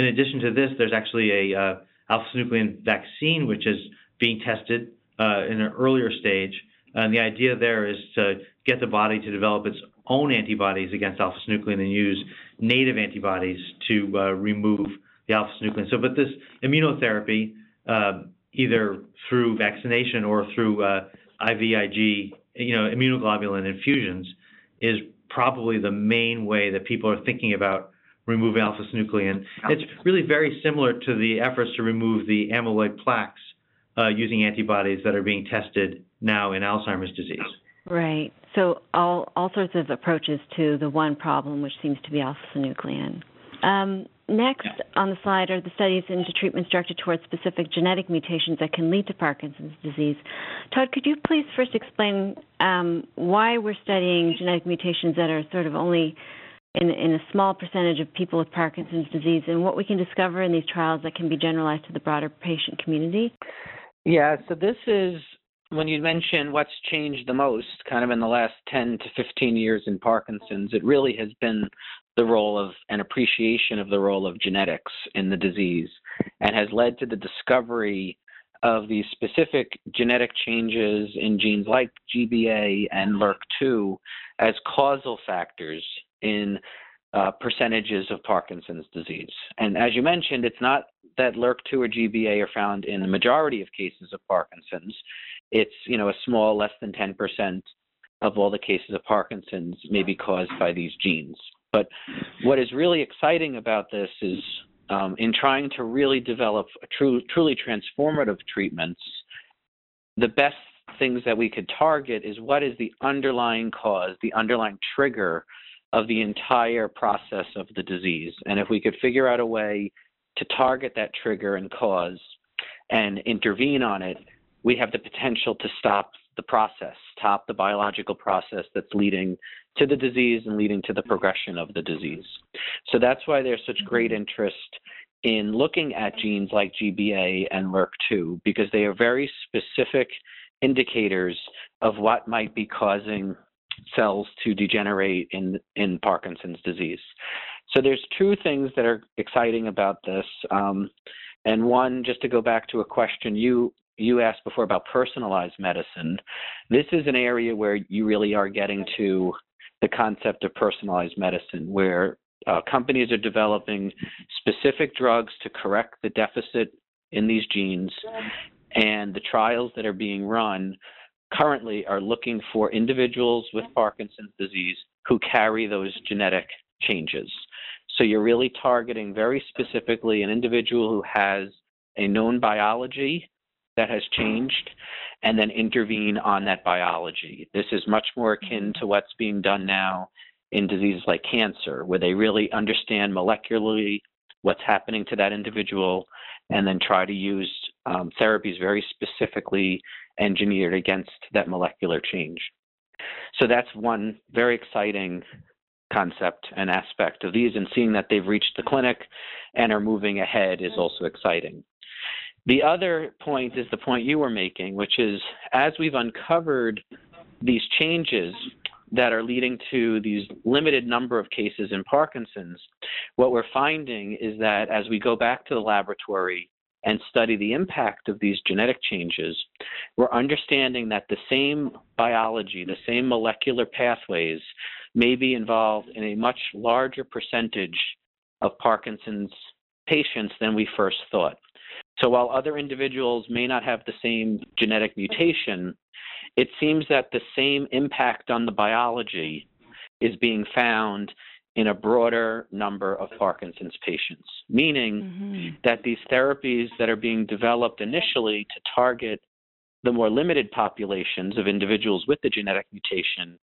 In addition to this, there's actually a uh, alpha-synuclein vaccine which is being tested uh, in an earlier stage. And the idea there is to get the body to develop its own antibodies against alpha-synuclein and use native antibodies to uh, remove the alpha-synuclein. So, but this immunotherapy, uh, either through vaccination or through uh, IVIG, you know, immunoglobulin infusions, is probably the main way that people are thinking about remove alpha-synuclein. It's really very similar to the efforts to remove the amyloid plaques uh, using antibodies that are being tested now in Alzheimer's disease. Right. So all all sorts of approaches to the one problem, which seems to be alpha-synuclein. Um, next on the slide are the studies into treatments directed towards specific genetic mutations that can lead to Parkinson's disease. Todd, could you please first explain um, why we're studying genetic mutations that are sort of only in, in a small percentage of people with Parkinson's disease and what we can discover in these trials that can be generalized to the broader patient community? Yeah, so this is when you mention what's changed the most, kind of in the last 10 to 15 years in Parkinson's, it really has been the role of an appreciation of the role of genetics in the disease and has led to the discovery of these specific genetic changes in genes like GBA and LRRK2 as causal factors in uh, percentages of Parkinson's disease. And as you mentioned, it's not that LRRK2 or GBA are found in the majority of cases of Parkinson's. it's you know a small, less than 10% of all the cases of Parkinson's may be caused by these genes. But what is really exciting about this is um, in trying to really develop true, truly transformative treatments, the best things that we could target is what is the underlying cause, the underlying trigger of the entire process of the disease. And if we could figure out a way to target that trigger and cause and intervene on it, we have the potential to stop the process, stop the biological process that's leading to the disease and leading to the progression of the disease. So that's why there's such great mm-hmm. interest in looking at genes like GBA and LRRK2 because they are very specific indicators of what might be causing cells to degenerate in in Parkinson's disease. So there's two things that are exciting about this, um, and one just to go back to a question you you asked before about personalized medicine. This is an area where you really are getting to the concept of personalized medicine, where uh, companies are developing specific drugs to correct the deficit in these genes, and the trials that are being run currently are looking for individuals with Parkinson's disease who carry those genetic changes. So you're really targeting very specifically an individual who has a known biology that has changed and then intervene on that biology. This is much more akin to what's being done now in diseases like cancer, where they really understand molecularly what's happening to that individual and then try to use um, therapies very specifically engineered against that molecular change. So that's one very exciting concept and aspect of these, and seeing that they've reached the clinic and are moving ahead is also exciting. The other point is the point you were making, which is as we've uncovered these changes that are leading to these limited number of cases in Parkinson's, what we're finding is that as we go back to the laboratory and study the impact of these genetic changes, we're understanding that the same biology, the same molecular pathways may be involved in a much larger percentage of Parkinson's patients than we first thought. So while other individuals may not have the same genetic mutation, it seems that the same impact on the biology is being found in a broader number of Parkinson's patients, meaning mm-hmm. that these therapies that are being developed initially to target the more limited populations of individuals with the genetic mutation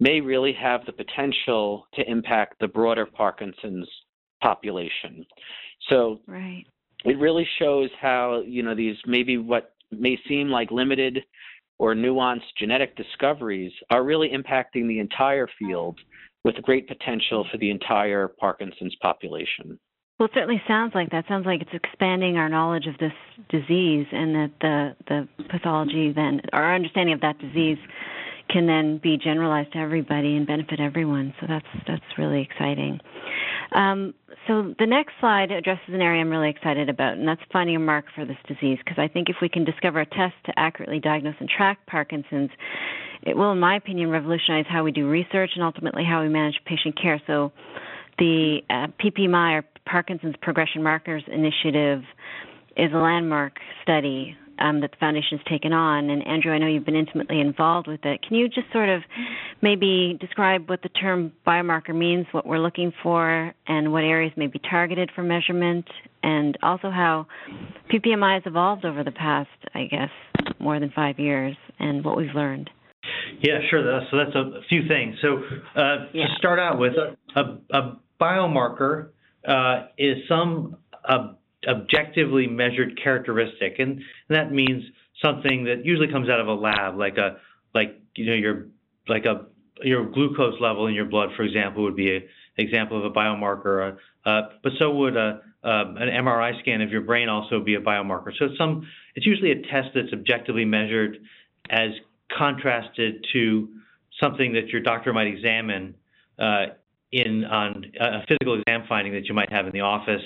may really have the potential to impact the broader Parkinson's population. So right. it really shows how, you know, these maybe what may seem like limited or nuanced genetic discoveries are really impacting the entire field with great potential for the entire Parkinson's population. Well, it certainly sounds like that. Sounds like it's expanding our knowledge of this disease, and that the the pathology then, our understanding of that disease, can then be generalized to everybody and benefit everyone. So that's that's really exciting. Um, so the next slide addresses an area I'm really excited about, and that's finding a mark for this disease. Because I think if we can discover a test to accurately diagnose and track Parkinson's, it will, in my opinion, revolutionize how we do research and ultimately how we manage patient care. So the uh, PPMI, or Parkinson's Progression Markers Initiative, is a landmark study um, that the foundation has taken on. And Andrew, I know you've been intimately involved with it. Can you just sort of maybe describe what the term biomarker means, what we're looking for, and what areas may be targeted for measurement, and also how PPMI has evolved over the past, I guess, more than five years, and what we've learned? Yeah, sure. So that's a few things. So uh, yeah. to start out with, a, a biomarker uh, is some uh, objectively measured characteristic, and, and that means something that usually comes out of a lab, like a like you know your like a your glucose level in your blood, for example, would be an example of a biomarker. Uh, uh, but so would a, an MRI scan of your brain also be a biomarker. So it's some it's usually a test that's objectively measured as contrasted to something that your doctor might examine uh, in on a physical exam finding that you might have in the office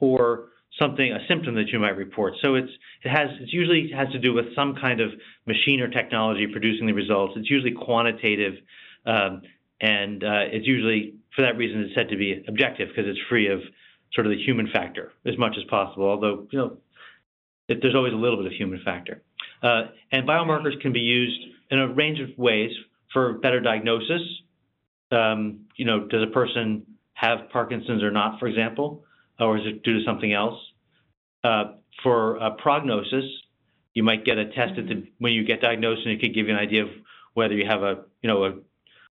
or something a symptom that you might report. So it's it has it usually has to do with some kind of machine or technology producing the results. It's usually quantitative, um, and uh, it's usually for that reason it's said to be objective because it's free of sort of the human factor as much as possible. Although you know it, there's always a little bit of human factor. Uh, and biomarkers can be used in a range of ways for better diagnosis. Um, you know, does a person have Parkinson's or not, for example, or is it due to something else? Uh, for prognosis, you might get a test the, when you get diagnosed, and it could give you an idea of whether you have a you know a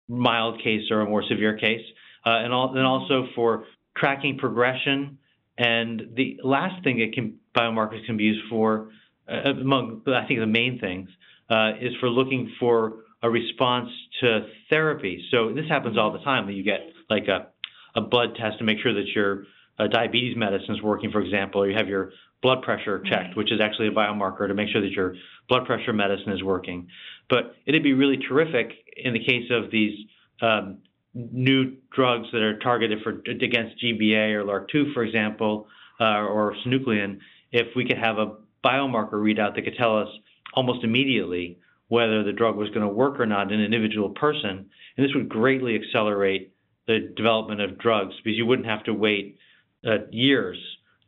mild case or a more severe case, uh, and then also for tracking progression. And the last thing that can biomarkers can be used for, among I think the main things, uh, is for looking for a response to therapy. So this happens all the time that you get like a, a blood test to make sure that your uh, diabetes medicine is working, for example, or you have your blood pressure checked, right. which is actually a biomarker to make sure that your blood pressure medicine is working. But it'd be really terrific in the case of these um, new drugs that are targeted for against GBA or LRRK2, for example, uh, or synuclein, if we could have a biomarker readout that could tell us almost immediately whether the drug was going to work or not in an individual person. And this would greatly accelerate the development of drugs because you wouldn't have to wait uh, years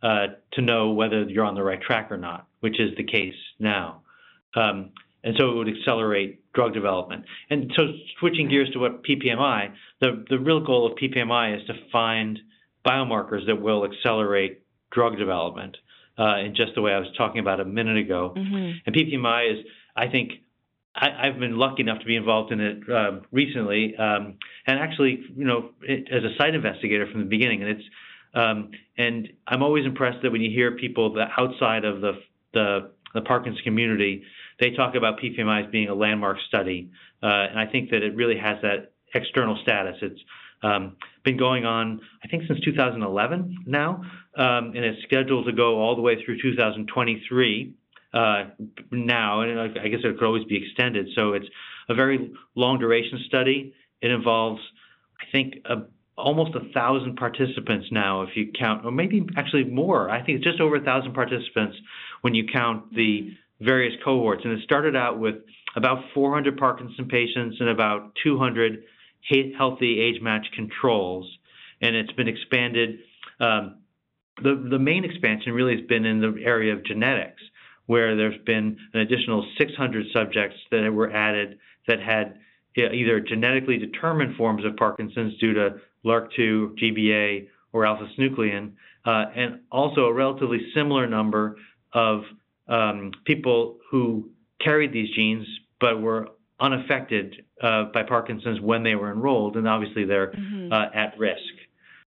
uh, to know whether you're on the right track or not, which is the case now. Um, and so it would accelerate drug development. And so switching gears to what PPMI, the, the real goal of PPMI is to find biomarkers that will accelerate drug development uh, in just the way I was talking about a minute ago. Mm-hmm. And PPMI is, I think, I, have been lucky enough to be involved in it uh, recently, um, and actually, you know, it, as a site investigator from the beginning. And it's um, and I'm always impressed that when you hear people that outside of the the, the Parkinson's community, they talk about PPMI as being a landmark study, uh, and I think that it really has that external status. It's um, been going on, I think, since 2011 now, um, and it's scheduled to go all the way through 2023 uh, now, and I guess it could always be extended. So it's a very long duration study. It involves, I think, a, almost a thousand participants now, if you count, or maybe actually more. I think it's just over a thousand participants when you count the various cohorts. And it started out with about 400 Parkinson patients and about 200 healthy age-matched controls, and it's been expanded. Um, the the main expansion really has been in the area of genetics where there's been an additional 600 subjects that were added that had either genetically determined forms of Parkinson's due to LRRK2, GBA, or alpha-synuclein, uh, and also a relatively similar number of um, people who carried these genes but were unaffected uh, by Parkinson's when they were enrolled, and obviously they're mm-hmm. uh, at risk.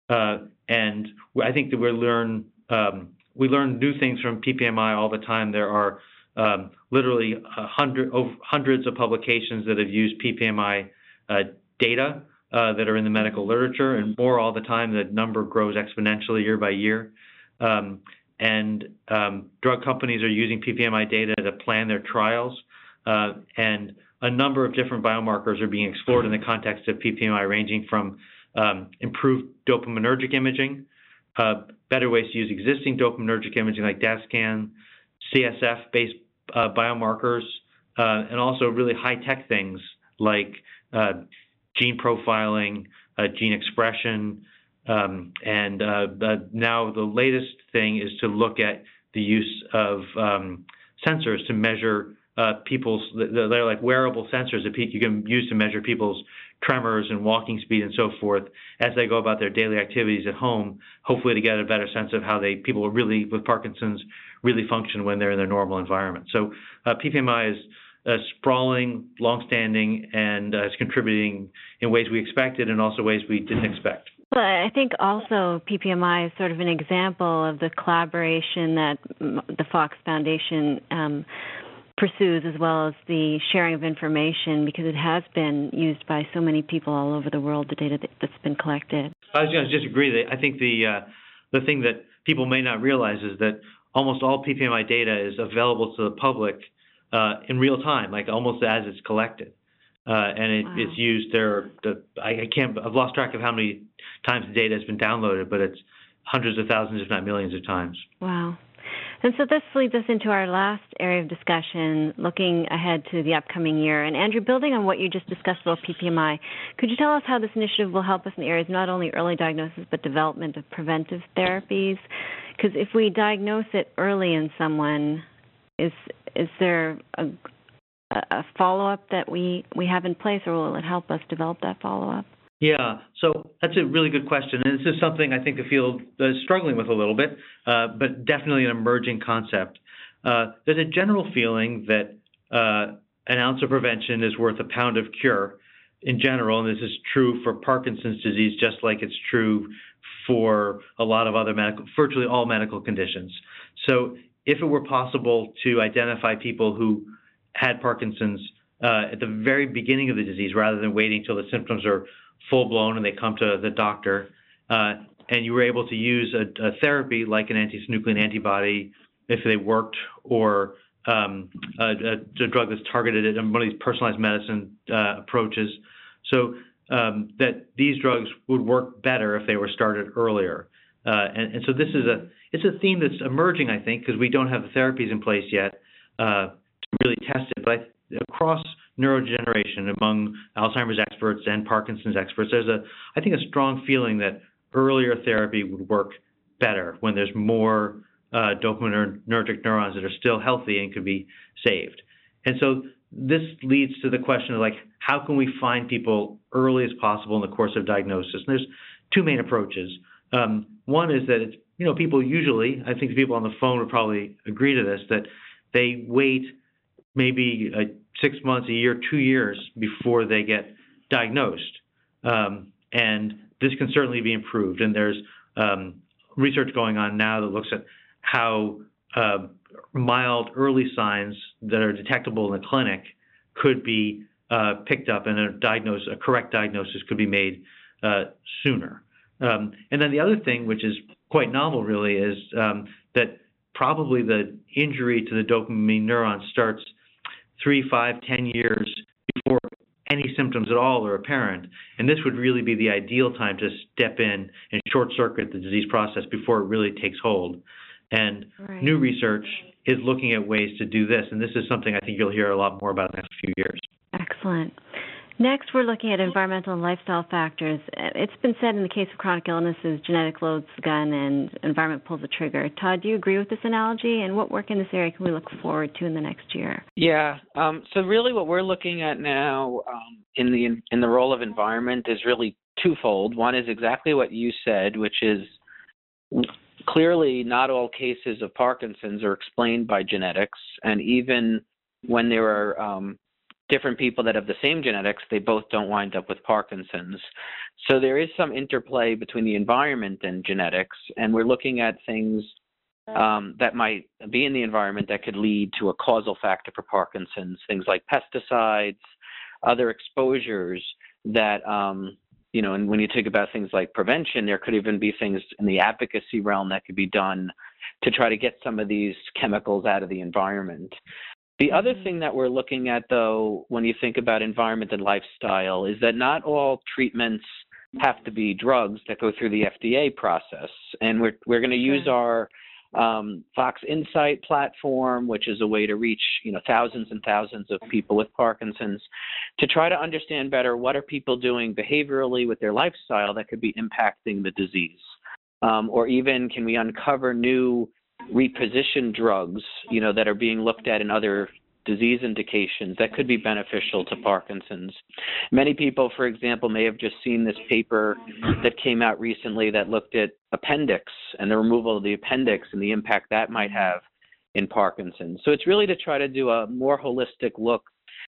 Uh, and I think that we learn um, we learn new things from PPMI all the time. There are um, literally hundred, over, hundreds of publications that have used PPMI uh, data uh, that are in the medical literature, and more all the time. The number grows exponentially year by year. Um, and um, drug companies are using PPMI data to plan their trials. Uh, and a number of different biomarkers are being explored in the context of PPMI, ranging from um, improved dopaminergic imaging, uh, better ways to use existing dopaminergic imaging like DaTscan, CSF-based uh, biomarkers, uh, and also really high-tech things like uh, gene profiling, uh, gene expression, um, and uh, the, now the latest thing is to look at the use of um, sensors to measure uh, people's. They're like wearable sensors that you can use to measure people's tremors and walking speed and so forth as they go about their daily activities at home, hopefully to get a better sense of how they people really with Parkinson's really function when they're in their normal environment. So uh, PPMI is uh, sprawling, longstanding, and uh, is contributing in ways we expected and also ways we didn't expect. Well, I think also PPMI is sort of an example of the collaboration that the Fox Foundation um, pursues as well as the sharing of information because it has been used by so many people all over the world, the data that's been collected. I was going to just agree that I think the uh, the thing that people may not realize is that almost all PPMI data is available to the public uh, in real time, like almost as it's collected. Uh, and it, wow. it's used there. The, I, I can't. I've lost track of how many times the data has been downloaded, but it's hundreds of thousands, if not millions, of times. Wow. And so this leads us into our last area of discussion, looking ahead to the upcoming year. And Andrew, building on what you just discussed about PPMI, could you tell us how this initiative will help us in the areas not only early diagnosis but development of preventive therapies? Because if we diagnose it early in someone, is is there a, a follow up that we, we have in place, or will it help us develop that follow up? Yeah, so that's a really good question, and this is something I think the field is struggling with a little bit, uh, but definitely an emerging concept. Uh, there's a general feeling that uh, an ounce of prevention is worth a pound of cure in general, and this is true for Parkinson's disease, just like it's true for a lot of other medical, virtually all medical conditions. So, if it were possible to identify people who had Parkinson's at the very beginning of the disease, rather than waiting till the symptoms are full blown and they come to the doctor, uh, and you were able to use a, a therapy like an anti-synuclein antibody if they worked, or um, a, a, drug that's targeted at one of these personalized medicine uh, approaches, so um, that these drugs would work better if they were started earlier. Uh, and, and, so this is a it's a theme that's emerging, I think, because we don't have the therapies in place yet uh, to really test it. But I, across neurodegeneration among Alzheimer's experts and Parkinson's experts, there's a, I think, a strong feeling that earlier therapy would work better when there's more uh, dopaminergic neurons that are still healthy and could be saved. And so this leads to the question of like, how can we find people early as possible in the course of diagnosis? And there's two main approaches. Um, one is that it's, you know, people usually, I think the people on the phone would probably agree to this, that they wait maybe a six months, a year, two years before they get diagnosed. Um, and this can certainly be improved. And there's um, research going on now that looks at how uh, mild early signs that are detectable in the clinic could be uh, picked up and a diagnosis, a correct diagnosis could be made uh, sooner. Um, and then the other thing, which is quite novel, really, is um, that probably the injury to the dopamine neuron starts three, five, ten years before any symptoms at all are apparent. And this would really be the ideal time to step in and short circuit the disease process before it really takes hold. And right. new research is looking at ways to do this. And this is something I think you'll hear a lot more about in the next few years. Excellent. Next, we're looking at environmental and lifestyle factors. It's been said in the case of chronic illnesses, genetic loads the gun and environment pulls the trigger. Todd, do you agree with this analogy? And what work in this area can we look forward to in the next year? Yeah. Um, so really, what we're looking at now um, in the in the role of environment is really twofold. One is exactly what you said, which is clearly not all cases of Parkinson's are explained by genetics, and even when there are um, different people that have the same genetics, they both don't wind up with Parkinson's. So there is some interplay between the environment and genetics, and we're looking at things um, that might be in the environment that could lead to a causal factor for Parkinson's, things like pesticides, other exposures that, um, you know, and when you think about things like prevention, there could even be things in the advocacy realm that could be done to try to get some of these chemicals out of the environment. The other mm-hmm. thing that we're looking at, though, when you think about environment and lifestyle, is that not all treatments have to be drugs that go through the FDA process. And we're we're going to use our um, Fox Insight platform, which is a way to reach you know thousands and thousands of people with Parkinson's, to try to understand better what are people doing behaviorally with their lifestyle that could be impacting the disease, um, or even can we uncover new reposition drugs, you know, that are being looked at in other disease indications that could be beneficial to Parkinson's. Many people, for example, may have just seen this paper that came out recently that looked at appendix and the removal of the appendix and the impact that might have in Parkinson's. So it's really to try to do a more holistic look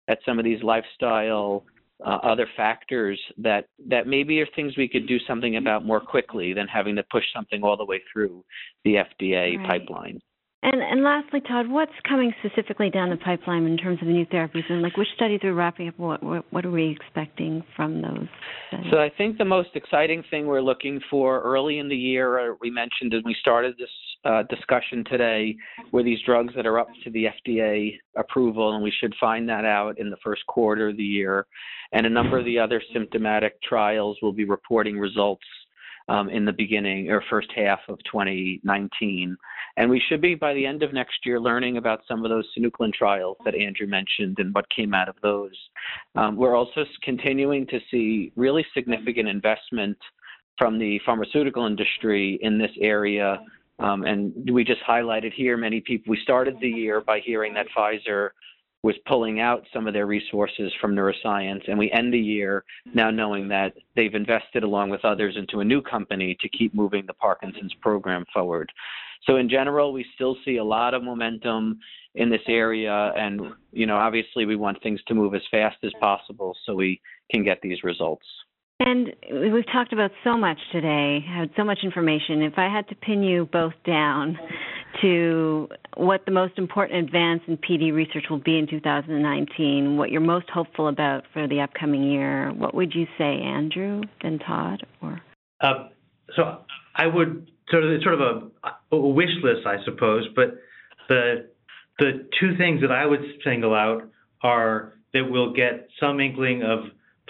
at some of these lifestyle uh, other factors that that maybe are things we could do something about more quickly than having to push something all the way through the FDA right. pipeline. And and lastly, Todd, what's coming specifically down the pipeline in terms of the new therapies, and like which studies are wrapping up? What what, what are we expecting from those? Studies? So I think the most exciting thing we're looking for early in the year, uh, we mentioned as we started this uh, discussion today, were these drugs that are up to the FDA approval, and we should find that out in the first quarter of the year. And a number of the other symptomatic trials will be reporting results um, in the beginning or first half of 2019. And we should be, by the end of next year, learning about some of those synuclein trials that Andrew mentioned and what came out of those. Um, we're also continuing to see really significant investment from the pharmaceutical industry in this area Um, and we just highlighted here many people. We started the year by hearing that Pfizer was pulling out some of their resources from neuroscience, and we end the year now knowing that they've invested along with others into a new company to keep moving the Parkinson's program forward. So in general, we still see a lot of momentum in this area, and you know, obviously, we want things to move as fast as possible so we can get these results. And we've talked about so much today, had so much information. If I had to pin you both down to what the most important advance in PD research will be in 2019, what you're most hopeful about for the upcoming year, what would you say, Andrew, then Todd, or? Uh, so I would sort of it's sort of a, a wish list, I suppose, but the the two things that I would single out are that we'll get some inkling of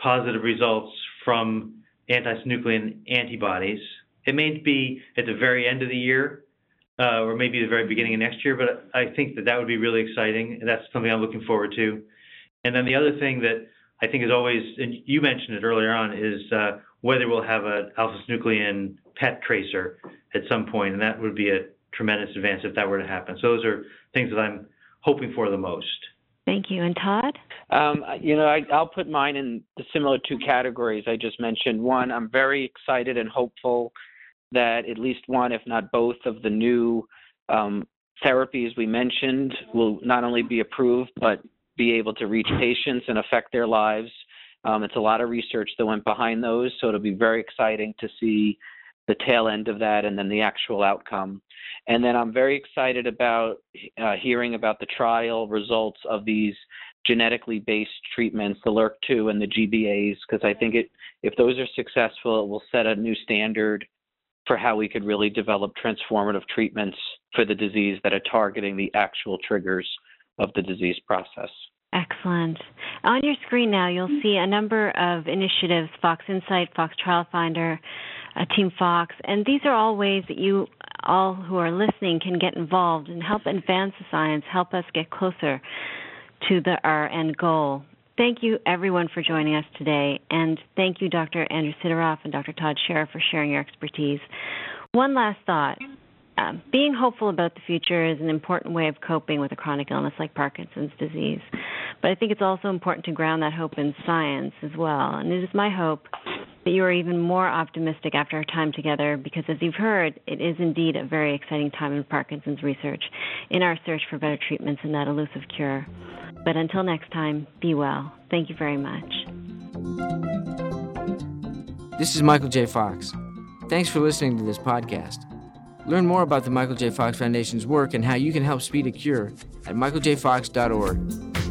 positive results from anti-synuclein antibodies. It may be at the very end of the year, uh, or maybe the very beginning of next year, but I think that that would be really exciting, and that's something I'm looking forward to. And then the other thing that I think is always, and you mentioned it earlier on, is uh, whether we'll have an alpha-synuclein PET tracer at some point, and that would be a tremendous advance if that were to happen. So those are things that I'm hoping for the most. Thank you. And Todd? Um, you know, I, will put mine in the similar two categories I just mentioned. One, I'm very excited and hopeful that at least one, if not both, of the new um, therapies we mentioned will not only be approved, but be able to reach patients and affect their lives. Um, it's a lot of research that went behind those, so it'll be very exciting to see the tail end of that and then the actual outcome. And then I'm very excited about uh, hearing about the trial results of these genetically based treatments, the LRRK2 and the GBAs, because I think it, if those are successful, it will set a new standard for how we could really develop transformative treatments for the disease that are targeting the actual triggers of the disease process. Excellent. On your screen now, you'll see a number of initiatives Fox Insight, Fox Trial Finder, uh, Team Fox, and these are all ways that you all who are listening can get involved and help advance the science, help us get closer to the, our end goal. Thank you, everyone, for joining us today, and thank you, Dr. Andrew Siderowf and Dr. Todd Sherer, for sharing your expertise. One last thought. Um, being hopeful about the future is an important way of coping with a chronic illness like Parkinson's disease. But I think it's also important to ground that hope in science as well. And it is my hope that you are even more optimistic after our time together because, as you've heard, it is indeed a very exciting time in Parkinson's research in our search for better treatments and that elusive cure. But until next time, be well. Thank you very much. This is Michael J. Fox. Thanks for listening to this podcast. Learn more about the Michael J. Fox Foundation's work and how you can help speed a cure at michaeljfox.org.